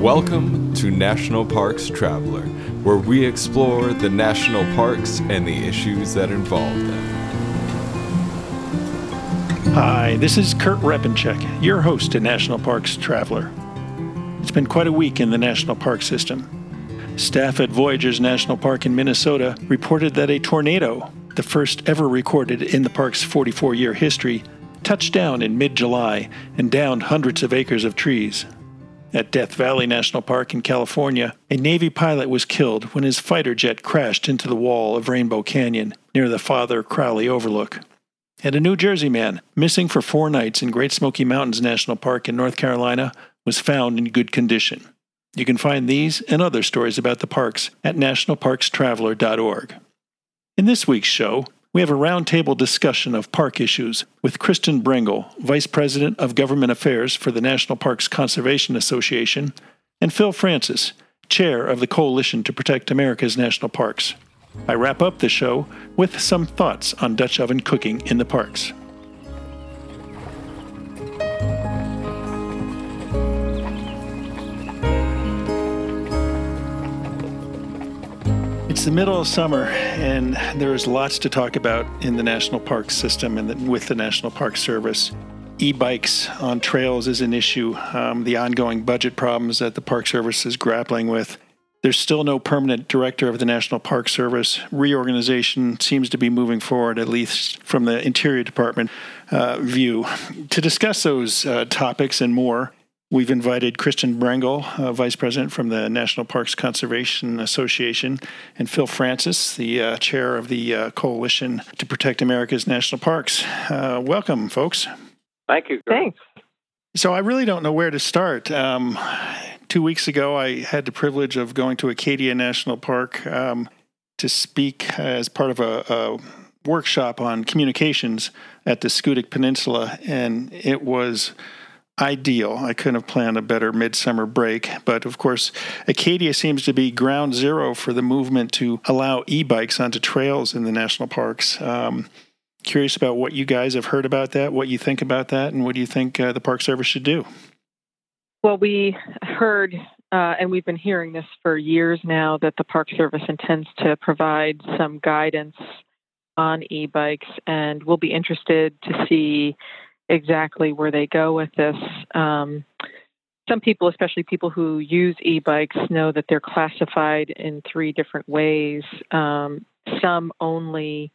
Welcome to National Parks Traveler, where we explore the national parks and the issues that involve them. Hi, this is Kurt Repanshek, your host at National Parks Traveler. It's been quite a week in the national park system. Staff at Voyageurs National Park in Minnesota reported that a tornado, the first ever recorded in the park's 44 year history, touched down in mid July and downed hundreds of acres of trees. At Death Valley National Park in California, a Navy pilot was killed when his fighter jet crashed into the wall of Rainbow Canyon near the Father Crowley Overlook. And a New Jersey man, missing for four nights in Great Smoky Mountains National Park in North Carolina, was found in good condition. You can find these and other stories about the parks at nationalparkstraveler.org. In this week's show, we have a roundtable discussion of park issues with Kristen Brengel, Vice President of Government Affairs for the National Parks Conservation Association, and Phil Francis, Chair of the Coalition to Protect America's National Parks. I wrap up the show with some thoughts on Dutch oven cooking in the parks. It's the middle of summer, and there's lots to talk about in the national park system and the, with the National Park Service. E bikes on trails is an issue, um, the ongoing budget problems that the Park Service is grappling with. There's still no permanent director of the National Park Service. Reorganization seems to be moving forward, at least from the Interior Department uh, view. To discuss those uh, topics and more, We've invited Kristen Brengel, uh, Vice President from the National Parks Conservation Association, and Phil Francis, the uh, Chair of the uh, Coalition to Protect America's National Parks. Uh, welcome, folks. Thank you. Thanks. So, I really don't know where to start. Um, two weeks ago, I had the privilege of going to Acadia National Park um, to speak as part of a, a workshop on communications at the Schoodic Peninsula, and it was ideal. I couldn't have planned a better midsummer break. But of course, Acadia seems to be ground zero for the movement to allow e bikes onto trails in the national parks. Um, curious about what you guys have heard about that, what you think about that, and what do you think uh, the Park Service should do? Well, we heard, uh, and we've been hearing this for years now, that the Park Service intends to provide some guidance on e bikes, and we'll be interested to see exactly where they go with this. Um, some people, especially people who use e bikes, know that they're classified in three different ways. Um, some only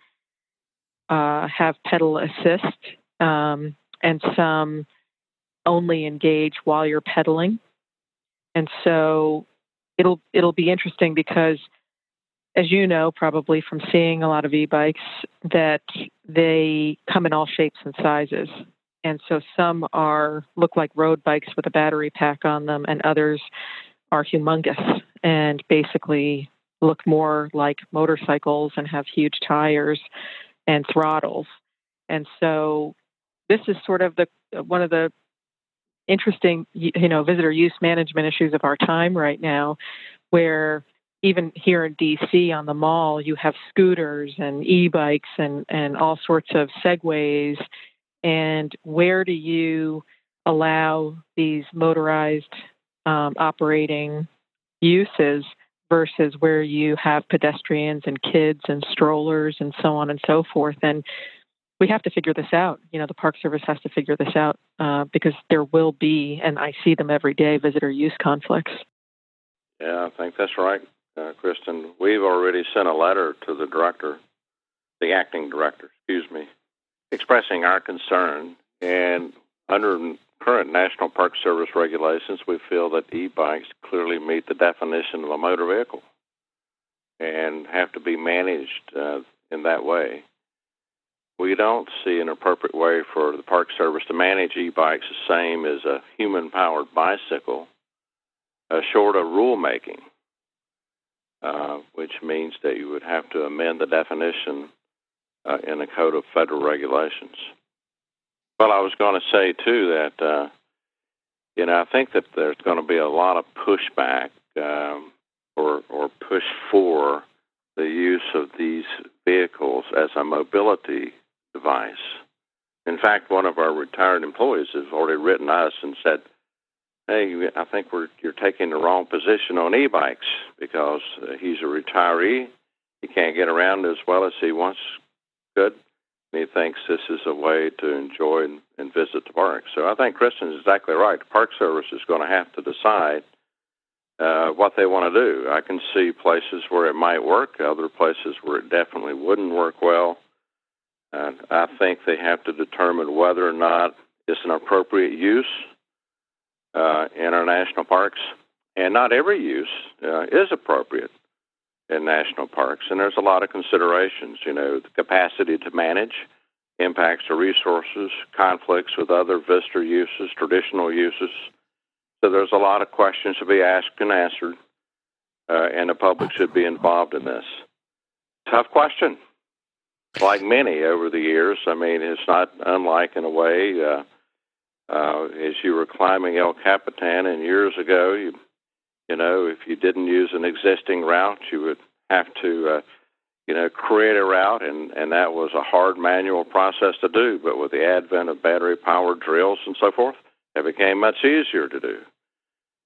uh, have pedal assist, um, and some only engage while you're pedaling. And so it'll it'll be interesting because as you know probably from seeing a lot of e-bikes that they come in all shapes and sizes and so some are look like road bikes with a battery pack on them and others are humongous and basically look more like motorcycles and have huge tires and throttles. And so this is sort of the one of the interesting you know visitor use management issues of our time right now where even here in DC on the mall you have scooters and e-bikes and and all sorts of segways and where do you allow these motorized um, operating uses versus where you have pedestrians and kids and strollers and so on and so forth? And we have to figure this out. You know the park service has to figure this out uh, because there will be and i see them every day visitor use conflicts. Yeah i think that's right uh, kristen. We've already sent a letter to the director the acting director excuse me expressing our concern. And under current National Park Service regulations, we feel that e bikes clearly meet the definition of a motor vehicle and have to be managed uh, in that way. We don't see an appropriate way for the Park Service to manage e bikes the same as a human powered bicycle, uh, short of rulemaking, uh, which means that you would have to amend the definition uh, in the Code of Federal Regulations. Well, I was going to say too that uh, you know I think that there's going to be a lot of pushback um, or or push for the use of these vehicles as a mobility device. In fact, one of our retired employees has already written us and said, hey, I think we're you're taking the wrong position on e-bikes because uh, he's a retiree. He can't get around as well as he once could. And he thinks this is a way to enjoy and, and visit the park. So I think Kristen's exactly right. The Park Service is going to have to decide uh, what they want to do. I can see places where it might work, other places where it definitely wouldn't work well. And I think they have to determine whether or not it's an appropriate use uh, in our national parks. And not every use uh, is appropriate in national parks. And there's a lot of considerations, you know, the capacity to manage, impacts to resources, conflicts with other visitor uses, traditional uses. So there's a lot of questions to be asked and answered, uh, and the public should be involved in this. Tough question. Like many over the years, I mean, it's not unlike in a way. Uh, uh, as you were climbing El Capitan, and years ago, you you know, if you didn't use an existing route, you would have to, uh, you know, create a route, and and that was a hard manual process to do. But with the advent of battery-powered drills and so forth, it became much easier to do.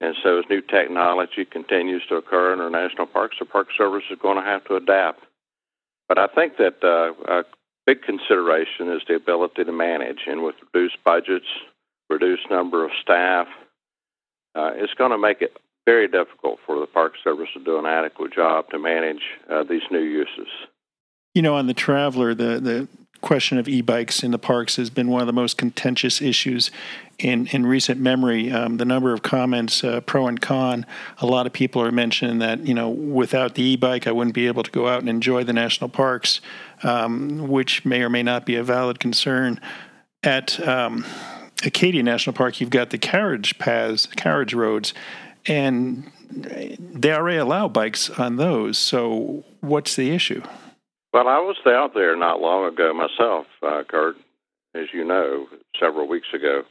And so, as new technology continues to occur in our national parks, the Park Service is going to have to adapt. But I think that uh, a big consideration is the ability to manage, and with reduced budgets, reduced number of staff, uh, it's going to make it very difficult for the Park Service to do an adequate job to manage uh, these new uses. You know, on the Traveler, the, the question of e-bikes in the parks has been one of the most contentious issues in, in recent memory. Um, the number of comments, uh, pro and con, a lot of people are mentioning that, you know, without the e-bike, I wouldn't be able to go out and enjoy the national parks, um, which may or may not be a valid concern. At um, Acadia National Park, you've got the carriage paths, carriage roads, and they already allow bikes on those. So, what's the issue? Well, I was out there not long ago myself, uh, Kurt, as you know, several weeks ago,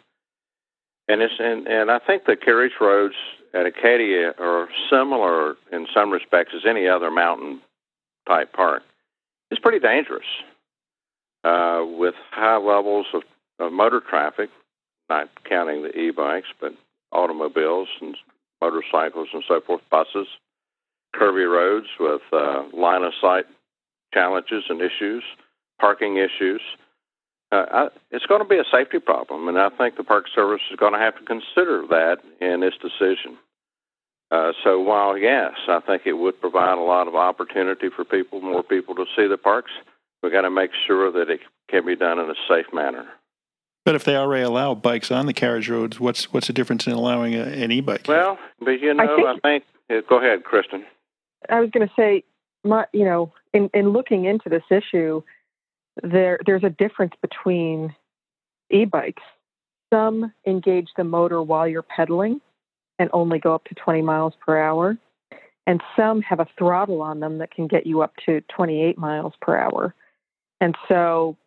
and it's and, and I think the carriage roads at Acadia are similar in some respects as any other mountain type park. It's pretty dangerous uh, with high levels of, of motor traffic not counting the e-bikes, but automobiles and motorcycles and so forth, buses, curvy roads with uh, line of sight challenges and issues, parking issues. Uh, I, it's going to be a safety problem, and I think the Park Service is going to have to consider that in its decision. Uh, so while yes, I think it would provide a lot of opportunity for people, more people to see the parks, we've got to make sure that it can be done in a safe manner. But if they already allow bikes on the carriage roads, what's what's the difference in allowing a, an e-bike? Well, but you know, I think, I think yeah, go ahead, Kristen. I was going to say, my, you know, in in looking into this issue, there there's a difference between e-bikes. Some engage the motor while you're pedaling and only go up to 20 miles per hour, and some have a throttle on them that can get you up to 28 miles per hour. And so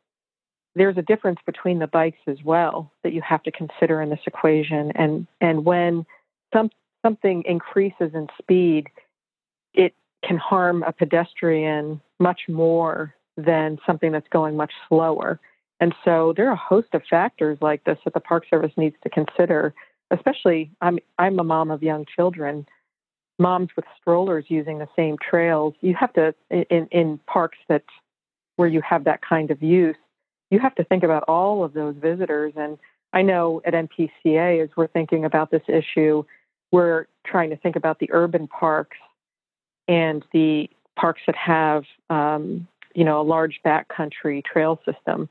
there's a difference between the bikes as well that you have to consider in this equation. And and when some something increases in speed, it can harm a pedestrian much more than something that's going much slower. And so there are a host of factors like this that the Park Service needs to consider. Especially, I'm I'm a mom of young children. Moms with strollers using the same trails. You have to in in parks that where you have that kind of use you have to think about all of those visitors. And I know at NPCA, as we're thinking about this issue, we're trying to think about the urban parks and the parks that have, um, you know, a large backcountry trail system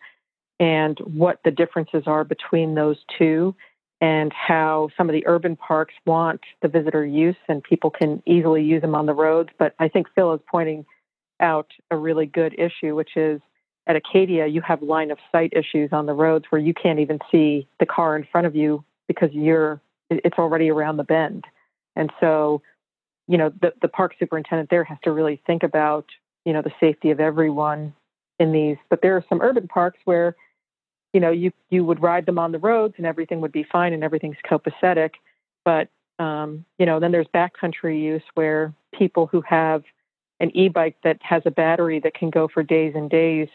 and what the differences are between those two and how some of the urban parks want the visitor use and people can easily use them on the roads. But I think Phil is pointing out a really good issue, which is at Acadia, you have line of sight issues on the roads where you can't even see the car in front of you because you're it's already around the bend. And so, you know, the, the park superintendent there has to really think about, you know, the safety of everyone in these. But there are some urban parks where, you know, you you would ride them on the roads and everything would be fine and everything's copacetic. But um, you know, then there's backcountry use where people who have an e-bike that has a battery that can go for days and days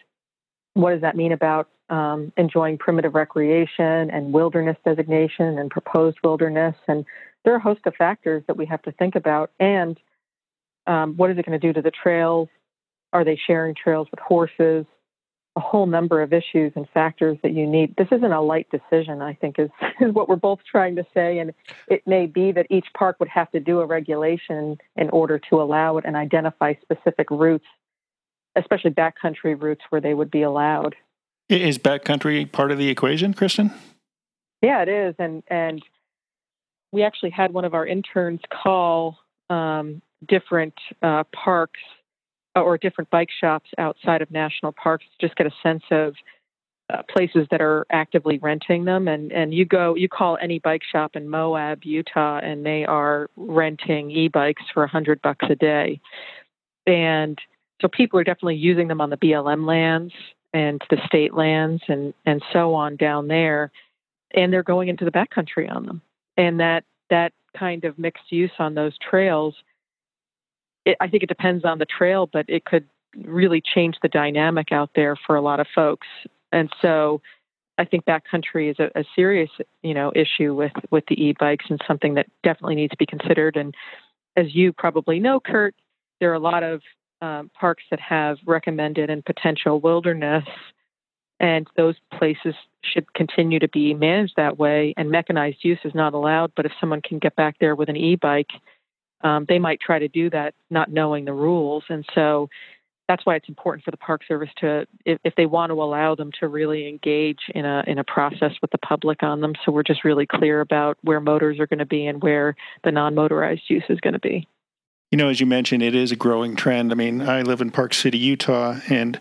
what does that mean about um, enjoying primitive recreation and wilderness designation and proposed wilderness? And there are a host of factors that we have to think about. And um, what is it going to do to the trails? Are they sharing trails with horses? A whole number of issues and factors that you need. This isn't a light decision, I think, is, is what we're both trying to say. And it may be that each park would have to do a regulation in order to allow it and identify specific routes especially backcountry routes where they would be allowed. Is backcountry part of the equation, Kristen? Yeah, it is, and and we actually had one of our interns call um, different uh, parks uh, or different bike shops outside of national parks to just get a sense of uh, places that are actively renting them. And and you go, you call any bike shop in Moab, Utah, and they are renting e-bikes for a hundred bucks a day. And so people are definitely using them on the BLM lands and the state lands and, and so on down there. And they're going into the backcountry on them. And that, that kind of mixed use on those trails, it, I think it depends on the trail, but it could really change the dynamic out there for a lot of folks. And so I think backcountry is a, a serious, you know, issue with, with the e-bikes and something that definitely needs to be considered. And as you probably know, Kurt, there are a lot of um, parks that have recommended and potential wilderness, and those places should continue to be managed that way. And mechanized use is not allowed, but if someone can get back there with an e-bike, um, they might try to do that, not knowing the rules. And so that's why it's important for the Park Service to, if, if they want to allow them, to really engage in a in a process with the public on them. So we're just really clear about where motors are going to be and where the non-motorized use is going to be. You know, as you mentioned, it is a growing trend. I mean, I live in Park City, Utah, and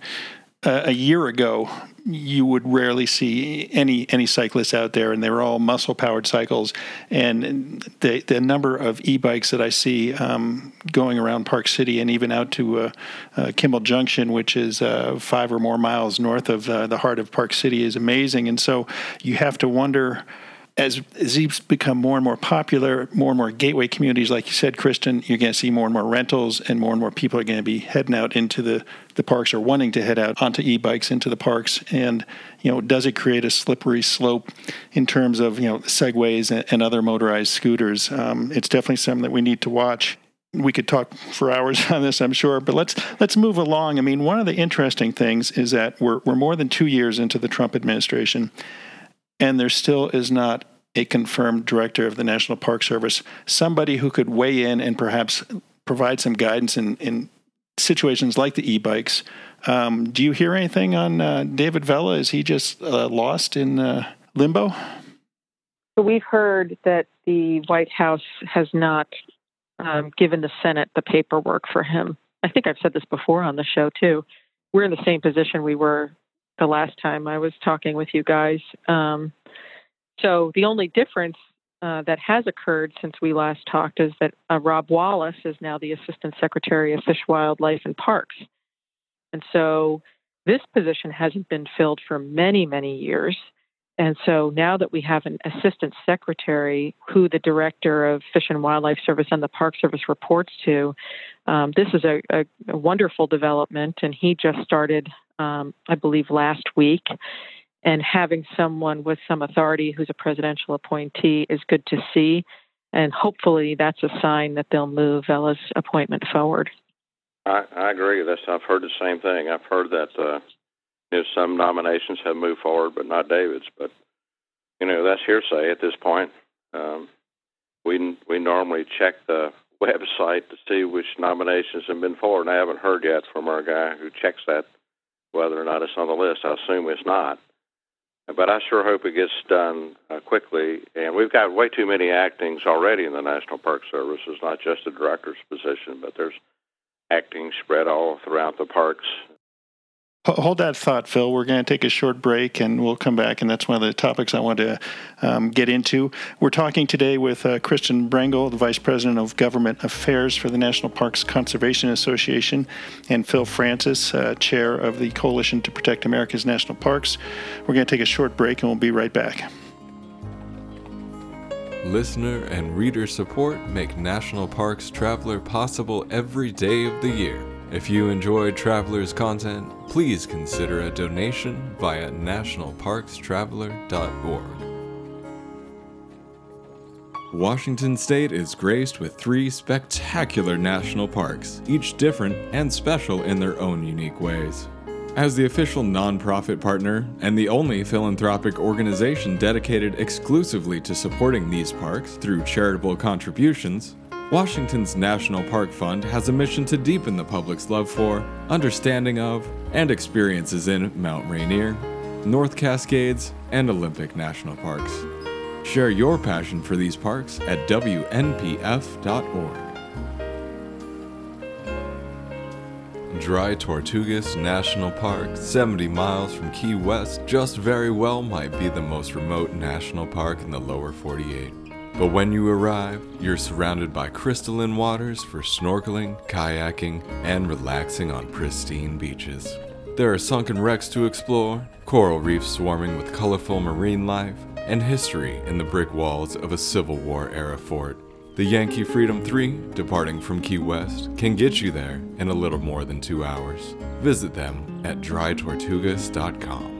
uh, a year ago, you would rarely see any any cyclists out there, and they were all muscle powered cycles. And the the number of e bikes that I see um, going around Park City and even out to uh, uh, Kimball Junction, which is uh, five or more miles north of uh, the heart of Park City, is amazing. And so you have to wonder as, these become more and more popular, more and more gateway communities, like you said, Kristen, you're going to see more and more rentals, and more and more people are going to be heading out into the, the parks or wanting to head out onto e-bikes into the parks. And you know, does it create a slippery slope in terms of you know segways and, and other motorized scooters? Um, it's definitely something that we need to watch. We could talk for hours on this, I'm sure, but let's let's move along. I mean, one of the interesting things is that we're we're more than two years into the Trump administration and there still is not a confirmed director of the National Park Service, somebody who could weigh in and perhaps provide some guidance in, in situations like the e-bikes. Um, do you hear anything on uh, David Vela? Is he just uh, lost in uh, limbo? So we've heard that the White House has not um, given the Senate the paperwork for him. I think I've said this before on the show too. We're in the same position we were the last time I was talking with you guys. Um, so the only difference uh, that has occurred since we last talked is that uh, Rob Wallace is now the Assistant Secretary of Fish, Wildlife, and Parks. And so this position hasn't been filled for many, many years. And so now that we have an assistant secretary who the director of Fish and Wildlife Service and the Park Service reports to, um, this is a, a, a, wonderful development. And he just started, um, I believe, last week. And having someone with some authority who's a presidential appointee is good to see. And hopefully that's a sign that they'll move Vela's appointment forward. I, I agree. That's I've heard the same thing. I've heard that uh, you know, some nominations have moved forward, but not David's. But you know, that's hearsay at this point. Um, we we normally check the website to see which nominations have been forward, and I haven't heard yet from our guy who checks that whether or not it's on the list. I assume it's not. But I sure hope it gets done uh, quickly. And we've got way too many actings already in the National Park Service. It's not just a director's position, but there's acting spread all throughout the parks Hold that thought, Phil. We're going to take a short break and we'll come back, and that's one of the topics I want to um, get into. We're talking today with uh, Kristen Brengel, the Vice President of Government Affairs for the National Parks Conservation Association, and Phil Francis, uh, Chair of the Coalition to Protect America's National Parks. We're going to take a short break and we'll be right back. Listener and reader support make National Parks Traveler possible every day of the year. If you enjoy Traveler's content, please consider a donation via nationalparkstraveler.org. Washington State is graced with three spectacular national parks, each different and special in their own unique ways. As the official nonprofit partner and the only philanthropic organization dedicated exclusively to supporting these parks through charitable contributions, Washington's National Park Fund has a mission to deepen the public's love for, understanding of, and experiences in Mount Rainier, North Cascades, and Olympic National Parks. Share your passion for these parks at WNPF.org. Dry Tortugas National Park, 70 miles from Key West, just very well might be the most remote national park in the lower 48. But when you arrive, you're surrounded by crystalline waters for snorkeling, kayaking, and relaxing on pristine beaches. There are sunken wrecks to explore, coral reefs swarming with colorful marine life, and history in the brick walls of a Civil War era fort. The Yankee Freedom 3, departing from Key West, can get you there in a little more than two hours. Visit them at drytortugas.com.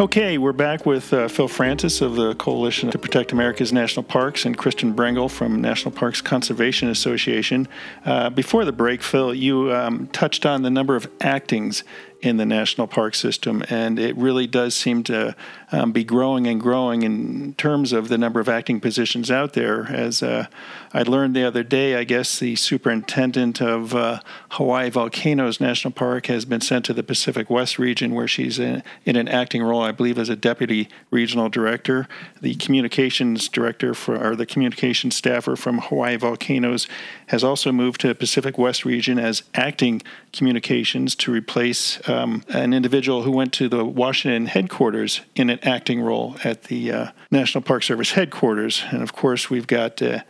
Okay, we're back with uh, Phil Francis of the Coalition to Protect America's National Parks and Kristen Brengel from National Parks Conservation Association. Uh, before the break, Phil, you um, touched on the number of actings in the national park system, and it really does seem to um, be growing and growing in terms of the number of acting positions out there. As uh, I learned the other day, I guess the superintendent of uh, Hawaii Volcanoes National Park has been sent to the Pacific West region, where she's in, in an acting role, I believe, as a deputy regional director. The communications director for, or the communications staffer from Hawaii Volcanoes has also moved to the Pacific West region as acting communications to replace um, an individual who went to the Washington headquarters in an acting role at the uh, National Park Service headquarters. And of course, we've got uh,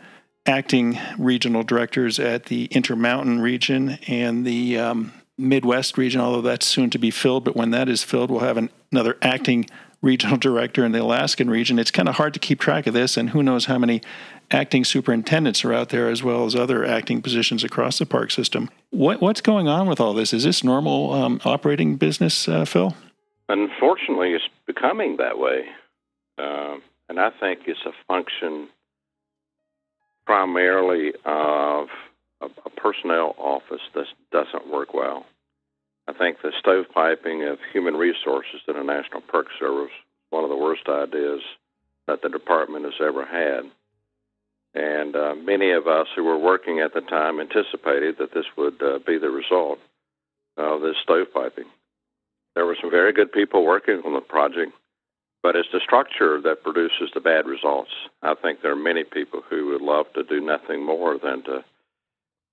acting regional directors at the Intermountain region and the um, Midwest region, although that's soon to be filled. But when that is filled, we'll have an, another acting regional director in the Alaskan region. It's kind of hard to keep track of this, and who knows how many acting superintendents are out there as well as other acting positions across the park system. What, what's going on with all this? Is this normal um, operating business, uh, Phil? Unfortunately, it's becoming that way. Uh, and I think it's a function primarily of a, a personnel office that doesn't work well. I think the stovepiping of human resources in a National Park Service is one of the worst ideas that the department has ever had. And uh, many of us who were working at the time anticipated that this would uh, be the result of this stovepiping. There were some very good people working on the project, but it's the structure that produces the bad results. I think there are many people who would love to do nothing more than to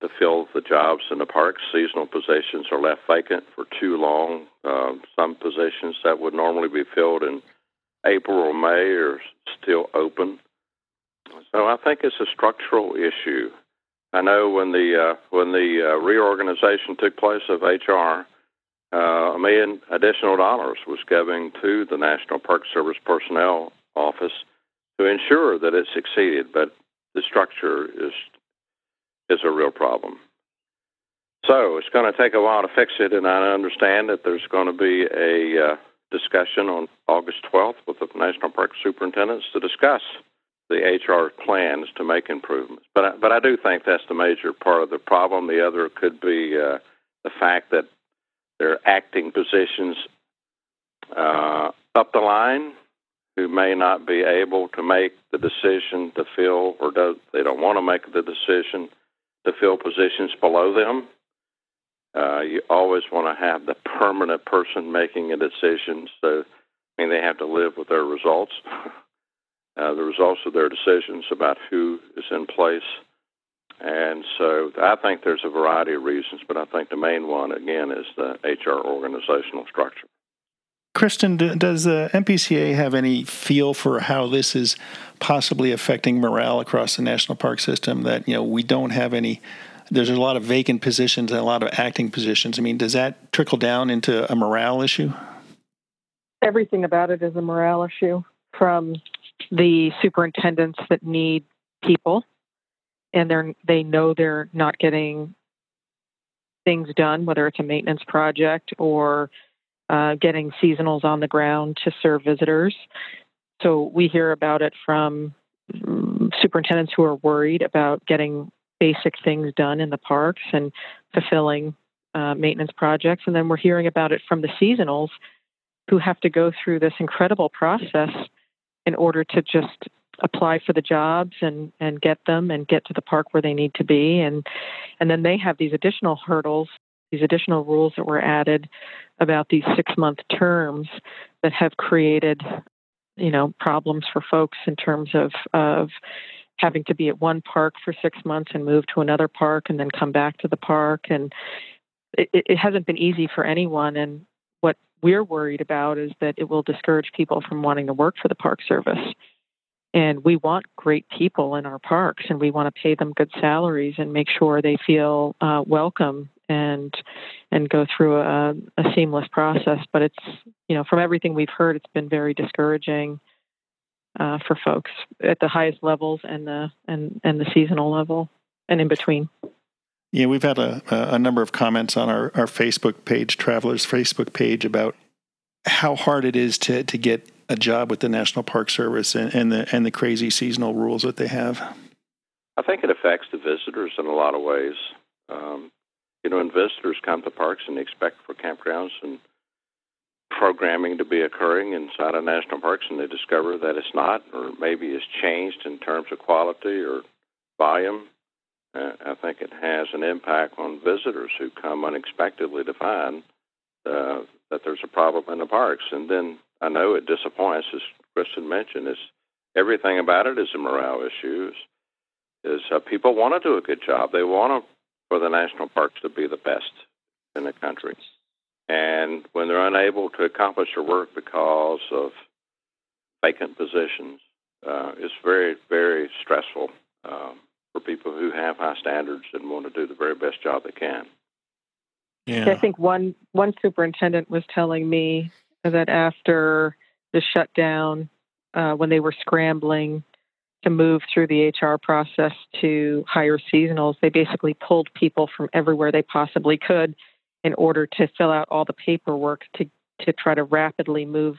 to fill the jobs in the parks. Seasonal positions are left vacant for too long. Uh, some positions that would normally be filled in April or May are still open. So I think it's a structural issue. I know when the uh, when the uh, reorganization took place of HR, uh, a million additional dollars was given to the National Park Service Personnel Office to ensure that it succeeded. But the structure is is a real problem. So it's going to take a while to fix it, and I understand that there's going to be a uh, discussion on August 12th with the National Park Superintendents to discuss the HR plans to make improvements. But I, but I do think that's the major part of the problem. The other could be uh, the fact that there are acting positions uh, up the line who may not be able to make the decision to fill, or do, they don't want to make the decision to fill positions below them. Uh, you always want to have the permanent person making a decision. So, I mean, they have to live with their results. uh, the results of their decisions about who is in place. And so I think there's a variety of reasons, but I think the main one, again, is the HR organizational structure. Kristen, does the NPCA have any feel for how this is possibly affecting morale across the national park system? That you know we don't have any. There's a lot of vacant positions and a lot of acting positions. I mean, does that trickle down into a morale issue? Everything about it is a morale issue, from the superintendents that need people and they're they know they're not getting things done, whether it's a maintenance project or uh, getting seasonals on the ground to serve visitors. So we hear about it from um, superintendents who are worried about getting basic things done in the parks and fulfilling uh, maintenance projects. And then we're hearing about it from the seasonals who have to go through this incredible process in order to just apply for the jobs and, and get them and get to the park where they need to be. And, and then they have these additional hurdles, these additional rules that were added about these six month terms that have created, you know, problems for folks in terms of, of having to be at one park for six months and move to another park and then come back to the park. And it, it hasn't been easy for anyone. And what we're worried about is that it will discourage people from wanting to work for the Park Service. And we want great people in our parks, and we want to pay them good salaries and make sure they feel uh, welcome and and go through a, a seamless process. But it's you know from everything we've heard, it's been very discouraging uh, for folks at the highest levels and the and and the seasonal level and in between. Yeah, we've had a, a number of comments on our, our Facebook page, Travelers Facebook page, about how hard it is to, to get a job with the National Park Service and, and the and the crazy seasonal rules that they have. I think it affects the visitors in a lot of ways. Um, you know, when visitors come to parks and expect for campgrounds and programming to be occurring inside of national parks, and they discover that it's not, or maybe it's changed in terms of quality or volume, uh, I think it has an impact on visitors who come unexpectedly to find uh, that there's a problem in the parks. And then I know it disappoints, as Kristen mentioned, is everything about it is a morale issue. Is, uh, people want to do a good job. They want to, for the national parks to be the best in the country. And when they're unable to accomplish their work because of vacant positions, uh, it's very, very stressful. Um, for people who have high standards and want to do the very best job they can. Yeah. I think one one superintendent was telling me that after the shutdown, uh, when they were scrambling to move through the HR process to hire seasonals, they basically pulled people from everywhere they possibly could in order to fill out all the paperwork to to try to rapidly move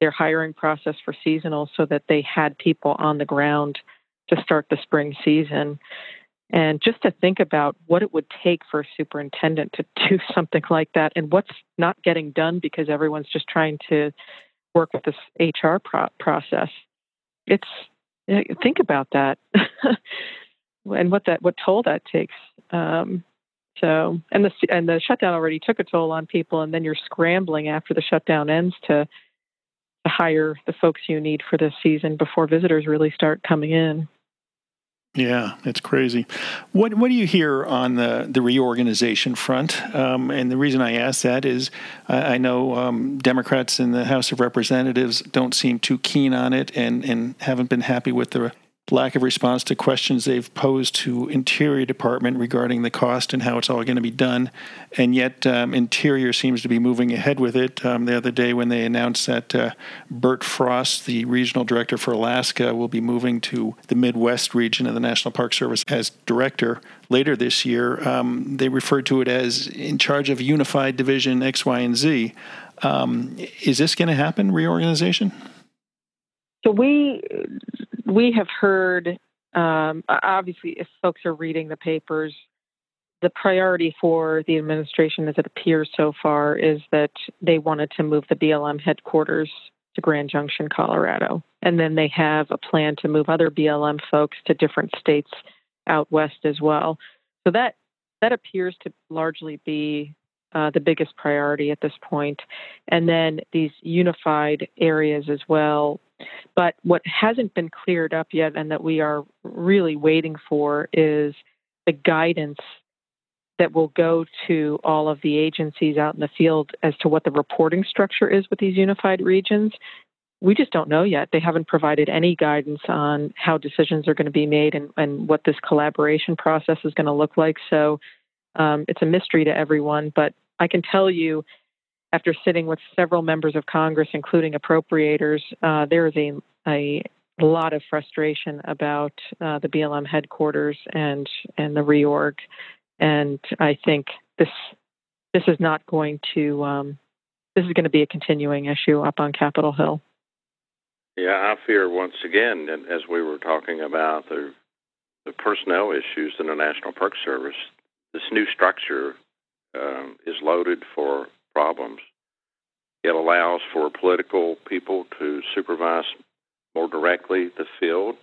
their hiring process for seasonals so that they had people on the ground to start the spring season. And just to think about what it would take for a superintendent to do something like that and what's not getting done because everyone's just trying to work with this HR pro- process. It's think about that and what that what toll that takes. Um, so and the and the shutdown already took a toll on people, and then you're scrambling after the shutdown ends to to hire the folks you need for this season before visitors really start coming in. Yeah, it's crazy. What what do you hear on the, the reorganization front? Um, and the reason I ask that is I, I know um, Democrats in the House of Representatives don't seem too keen on it and, and haven't been happy with the lack of response to questions they've posed to Interior Department regarding the cost and how it's all going to be done. And yet, um, Interior seems to be moving ahead with it. Um, the other day, when they announced that uh, Bert Frost, the regional director for Alaska, will be moving to the Midwest region of the National Park Service as director later this year, um, they referred to it as in charge of Unified Division X, Y, and Z. Um, is this going to happen, reorganization? So we we have heard, um, obviously, if folks are reading the papers, the priority for the administration, as it appears so far, is that they wanted to move the BLM headquarters to Grand Junction, Colorado. And then they have a plan to move other BLM folks to different states out west as well. So that that appears to largely be uh, the biggest priority at this point. And then these unified areas as well but what hasn't been cleared up yet and that we are really waiting for is the guidance that will go to all of the agencies out in the field as to what the reporting structure is with these unified regions. We just don't know yet. They haven't provided any guidance on how decisions are going to be made and, and what this collaboration process is going to look like. So um, it's a mystery to everyone. But I can tell you after sitting with several members of Congress, including appropriators, uh, there is a, a lot of frustration about uh, the BLM headquarters and and the reorg, and I think this this is not going to um, this is going to be a continuing issue up on Capitol Hill. Yeah, I fear once again, as we were talking about the the personnel issues in the National Park Service, this new structure um, is loaded for problems. It allows for political people to supervise more directly the field,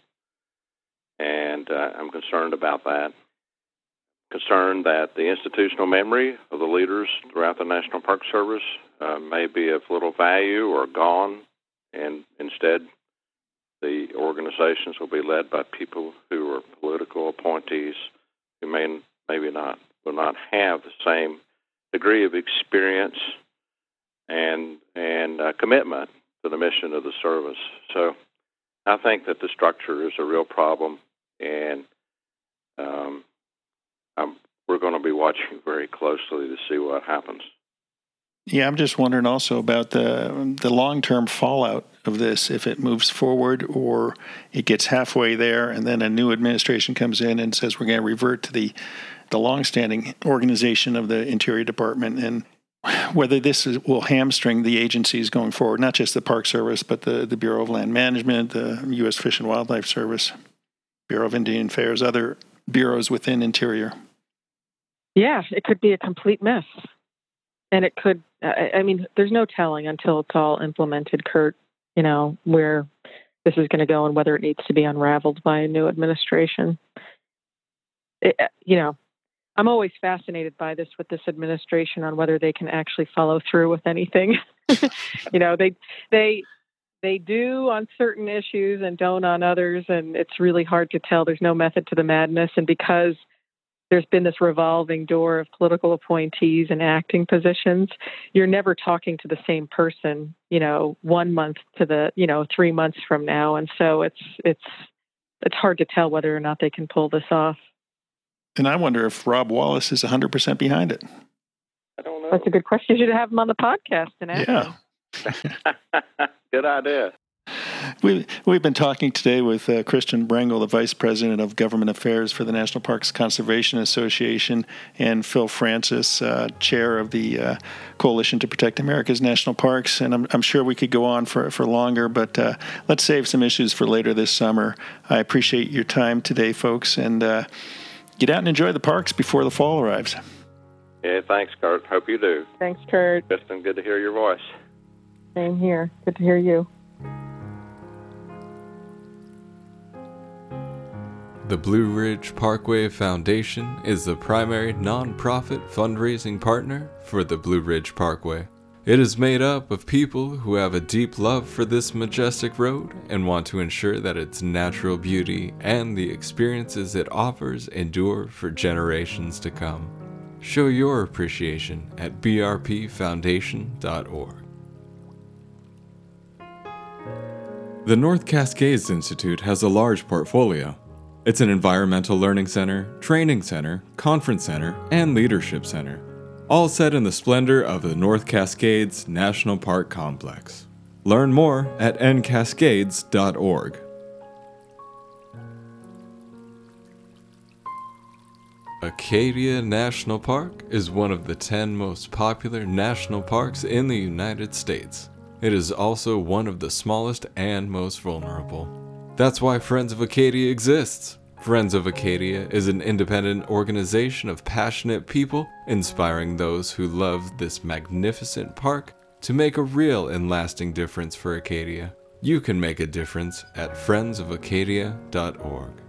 and uh, I'm concerned about that. Concerned that the institutional memory of the leaders throughout the National Park Service uh, may be of little value or gone, and instead the organizations will be led by people who are political appointees who may maybe not will not have the same degree of experience and and uh, commitment to the mission of the service. So I think that the structure is a real problem, and um, we're going to be watching very closely to see what happens. Yeah, I'm just wondering also about the the long term fallout of this if it moves forward or it gets halfway there and then a new administration comes in and says we're going to revert to the the longstanding organization of the Interior Department and whether this is, will hamstring the agencies going forward, not just the Park Service, but the, the Bureau of Land Management, the U.S. Fish and Wildlife Service, Bureau of Indian Affairs, other bureaus within Interior. Yeah, it could be a complete mess. And it could, I mean, there's no telling until it's all implemented, Kurt, you know, where this is going to go and whether it needs to be unraveled by a new administration. It, you know, I'm always fascinated by this with this administration on whether they can actually follow through with anything. you know, they they they do on certain issues and don't on others, and it's really hard to tell. There's no method to the madness, and because there's been this revolving door of political appointees and acting positions, you're never talking to the same person, you know, one month to the, you know, three months from now, and so it's it's it's hard to tell whether or not they can pull this off. And I wonder if Rob Wallace is 100% behind it. I don't know. That's a good question. You should have him on the podcast and ask yeah. good idea. We, we've been talking today with uh, Kristen Brengel, the Vice President of Government Affairs for the National Parks Conservation Association, and Phil Francis, uh, Chair of the uh, Coalition to Protect America's National Parks. And I'm, I'm sure we could go on for, for longer, but uh, let's save some issues for later this summer. I appreciate your time today, folks, and uh, get out and enjoy the parks before the fall arrives. Yeah, thanks, Kurt. Hope you do. Thanks, Kurt. Kristen, good to hear your voice. Same here. Good to hear you. The Blue Ridge Parkway Foundation is the primary nonprofit fundraising partner for the Blue Ridge Parkway. It is made up of people who have a deep love for this majestic road and want to ensure that its natural beauty and the experiences it offers endure for generations to come. Show your appreciation at brpfoundation.org. The North Cascades Institute has a large portfolio. It's an environmental learning center, training center, conference center, and leadership center, all set in the splendor of the North Cascades National Park Complex. Learn more at ncascades.org. Acadia National Park is one of the 10 most popular national parks in the United States. It is also one of the smallest and most vulnerable. That's why Friends of Acadia exists. Friends of Acadia is an independent organization of passionate people inspiring those who love this magnificent park to make a real and lasting difference for Acadia. You can make a difference at friendsofacadia.org.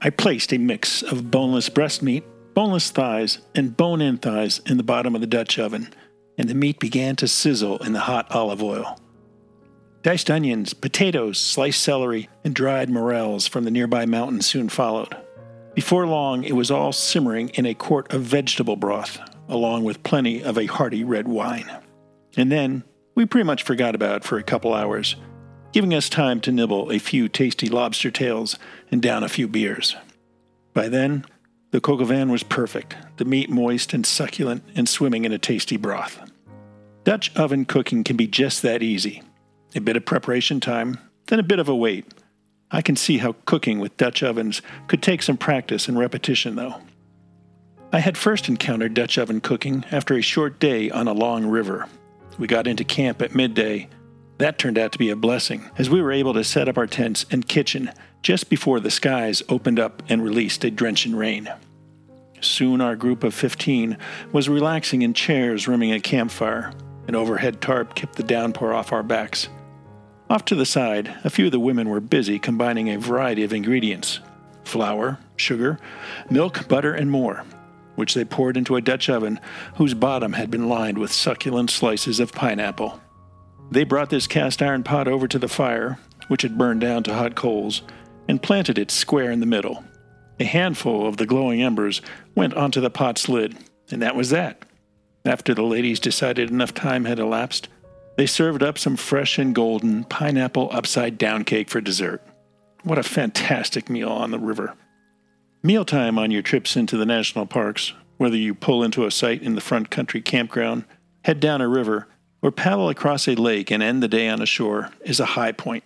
I placed a mix of boneless breast meat, boneless thighs, and bone in thighs in the bottom of the Dutch oven and the meat began to sizzle in the hot olive oil. Diced onions, potatoes, sliced celery, and dried morels from the nearby mountain soon followed. Before long, it was all simmering in a quart of vegetable broth, along with plenty of a hearty red wine. And then we pretty much forgot about it for a couple hours, giving us time to nibble a few tasty lobster tails and down a few beers. By then, the vin was perfect, the meat moist and succulent and swimming in a tasty broth. Dutch oven cooking can be just that easy. A bit of preparation time, then a bit of a wait. I can see how cooking with Dutch ovens could take some practice and repetition, though. I had first encountered Dutch oven cooking after a short day on a long river. We got into camp at midday. That turned out to be a blessing, as we were able to set up our tents and kitchen just before the skies opened up and released a drenching rain. Soon our group of 15 was relaxing in chairs rimming a campfire. An overhead tarp kept the downpour off our backs. Off to the side, a few of the women were busy combining a variety of ingredients flour, sugar, milk, butter, and more which they poured into a Dutch oven whose bottom had been lined with succulent slices of pineapple. They brought this cast iron pot over to the fire, which had burned down to hot coals, and planted it square in the middle. A handful of the glowing embers went onto the pot's lid, and that was that. After the ladies decided enough time had elapsed, they served up some fresh and golden pineapple upside down cake for dessert. What a fantastic meal on the river. Mealtime on your trips into the national parks, whether you pull into a site in the front country campground, head down a river, or paddle across a lake and end the day on a shore, is a high point.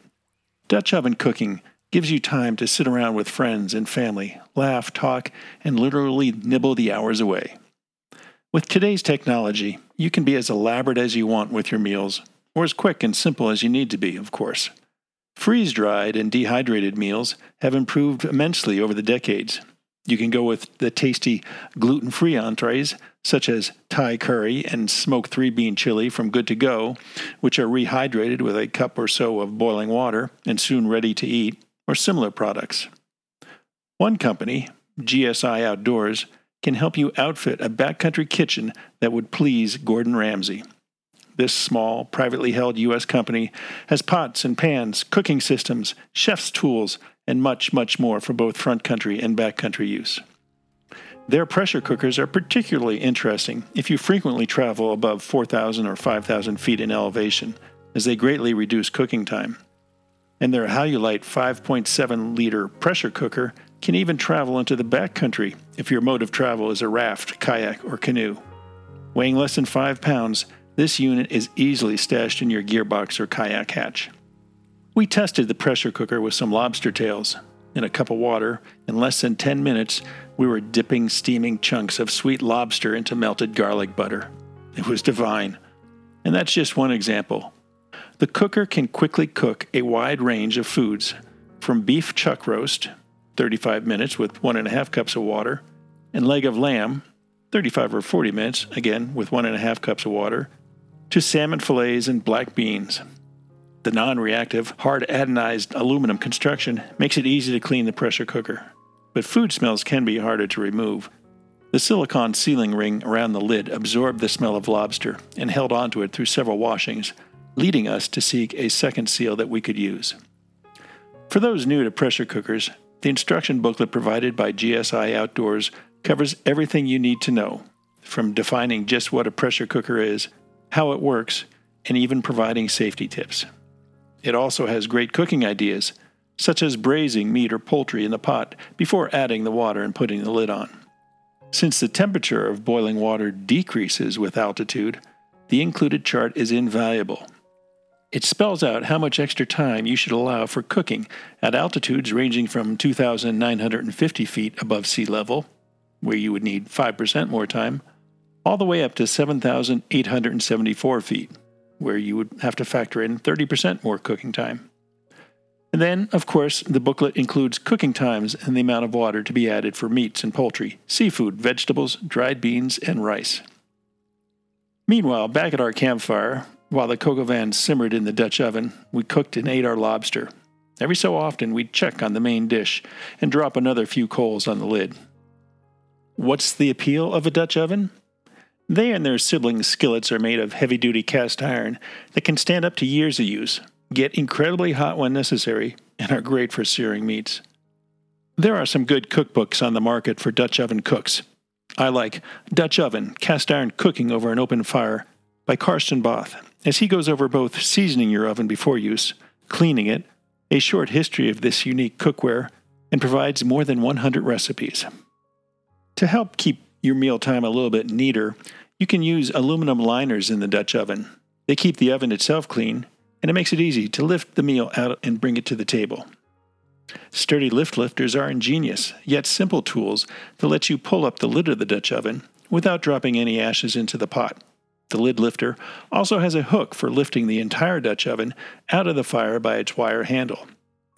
Dutch oven cooking gives you time to sit around with friends and family, laugh, talk, and literally nibble the hours away. With today's technology, you can be as elaborate as you want with your meals, or as quick and simple as you need to be, of course. Freeze dried and dehydrated meals have improved immensely over the decades. You can go with the tasty gluten free entrees, such as Thai curry and smoked three bean chili from Good to Go, which are rehydrated with a cup or so of boiling water and soon ready to eat, or similar products. One company, GSI Outdoors, can help you outfit a backcountry kitchen that would please Gordon Ramsay. This small, privately held U.S. company has pots and pans, cooking systems, chef's tools, and much, much more for both front country and backcountry use. Their pressure cookers are particularly interesting if you frequently travel above 4,000 or 5,000 feet in elevation, as they greatly reduce cooking time. And their Halulite 5.7 liter pressure cooker can even travel into the backcountry if your mode of travel is a raft, kayak, or canoe. Weighing less than 5 pounds, this unit is easily stashed in your gearbox or kayak hatch. We tested the pressure cooker with some lobster tails. In a cup of water, in less than 10 minutes, we were dipping steaming chunks of sweet lobster into melted garlic butter. It was divine. And that's just one example. The cooker can quickly cook a wide range of foods, from beef chuck roast, 35 minutes with 1.5 cups of water, and leg of lamb, 35 or 40 minutes, again with 1.5 cups of water, to salmon fillets and black beans. The non reactive, hard anodized aluminum construction makes it easy to clean the pressure cooker, but food smells can be harder to remove. The silicone sealing ring around the lid absorbed the smell of lobster and held onto it through several washings, leading us to seek a second seal that we could use. For those new to pressure cookers, the instruction booklet provided by GSI Outdoors covers everything you need to know, from defining just what a pressure cooker is how it works, and even providing safety tips. It also has great cooking ideas, such as braising meat or poultry in the pot before adding the water and putting the lid on. Since the temperature of boiling water decreases with altitude, the included chart is invaluable. It spells out how much extra time you should allow for cooking at altitudes ranging from 2,950 feet above sea level, where you would need 5% more time, all the way up to 7,874 feet, where you would have to factor in 30% more cooking time. And then, of course, the booklet includes cooking times and the amount of water to be added for meats and poultry, seafood, vegetables, dried beans, and rice. Meanwhile, back at our campfire, while the vin simmered in the Dutch oven, we cooked and ate our lobster. Every so often, we'd check on the main dish and drop another few coals on the lid. What's the appeal of a Dutch oven? They and their sibling skillets are made of heavy duty cast iron that can stand up to years of use, get incredibly hot when necessary, and are great for searing meats. There are some good cookbooks on the market for Dutch oven cooks. I like Dutch Oven Cast Iron Cooking Over an Open Fire by Carsten Bothe, as he goes over both seasoning your oven before use, cleaning it, a short history of this unique cookware, and provides more than 100 recipes. To help keep your mealtime a little bit neater, you can use aluminum liners in the Dutch oven. They keep the oven itself clean, and it makes it easy to lift the meal out and bring it to the table. Sturdy lift lifters are ingenious, yet simple tools that let you pull up the lid of the Dutch oven without dropping any ashes into the pot. The lid lifter also has a hook for lifting the entire Dutch oven out of the fire by its wire handle.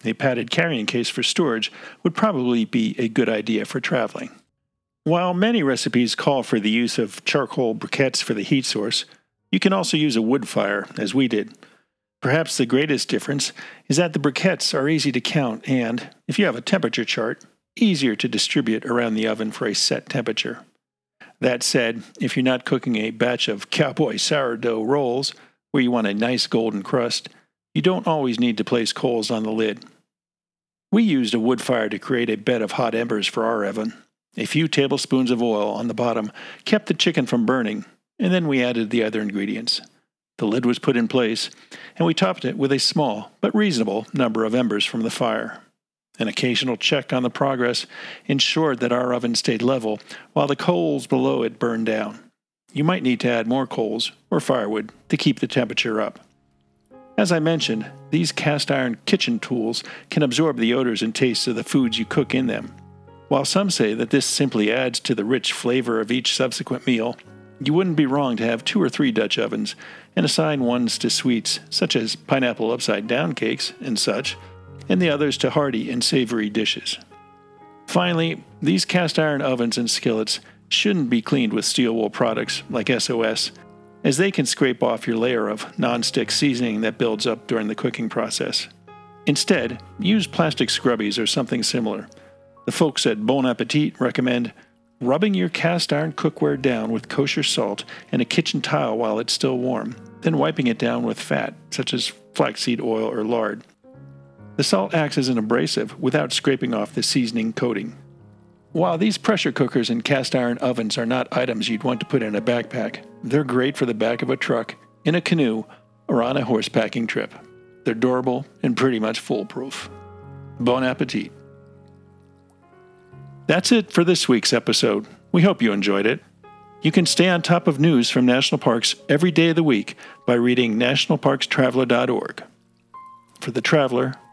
A padded carrying case for storage would probably be a good idea for traveling. While many recipes call for the use of charcoal briquettes for the heat source, you can also use a wood fire, as we did. Perhaps the greatest difference is that the briquettes are easy to count and, if you have a temperature chart, easier to distribute around the oven for a set temperature. That said, if you're not cooking a batch of cowboy sourdough rolls where you want a nice golden crust, you don't always need to place coals on the lid. We used a wood fire to create a bed of hot embers for our oven. A few tablespoons of oil on the bottom kept the chicken from burning, and then we added the other ingredients. The lid was put in place, and we topped it with a small but reasonable number of embers from the fire. An occasional check on the progress ensured that our oven stayed level while the coals below it burned down. You might need to add more coals or firewood to keep the temperature up. As I mentioned, these cast iron kitchen tools can absorb the odors and tastes of the foods you cook in them. While some say that this simply adds to the rich flavor of each subsequent meal, you wouldn't be wrong to have two or three Dutch ovens and assign ones to sweets, such as pineapple upside down cakes and such, and the others to hearty and savory dishes. Finally, these cast iron ovens and skillets shouldn't be cleaned with steel wool products like SOS, as they can scrape off your layer of non-stick seasoning that builds up during the cooking process. Instead, use plastic scrubbies or something similar. The folks at Bon Appetit recommend rubbing your cast iron cookware down with kosher salt and a kitchen towel while it's still warm, then wiping it down with fat, such as flaxseed oil or lard. The salt acts as an abrasive without scraping off the seasoning coating. While these pressure cookers and cast iron ovens are not items you'd want to put in a backpack, they're great for the back of a truck, in a canoe, or on a horsepacking trip. They're durable and pretty much foolproof. Bon appetit. That's it for this week's episode. We hope you enjoyed it. You can stay on top of news from national parks every day of the week by reading nationalparkstraveler.org. For The Traveler,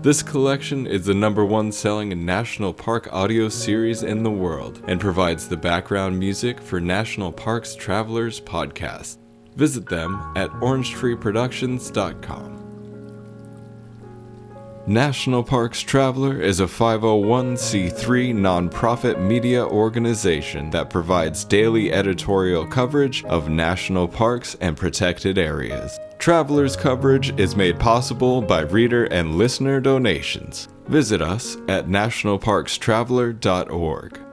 This collection is the number one selling national park audio series in the world and provides the background music for National Parks Travelers podcast. Visit them at orangetreeproductions.com. National Parks Traveler is a 501c3 nonprofit media organization that provides daily editorial coverage of national parks and protected areas. Traveler's coverage is made possible by reader and listener donations. Visit us at nationalparkstraveler.org.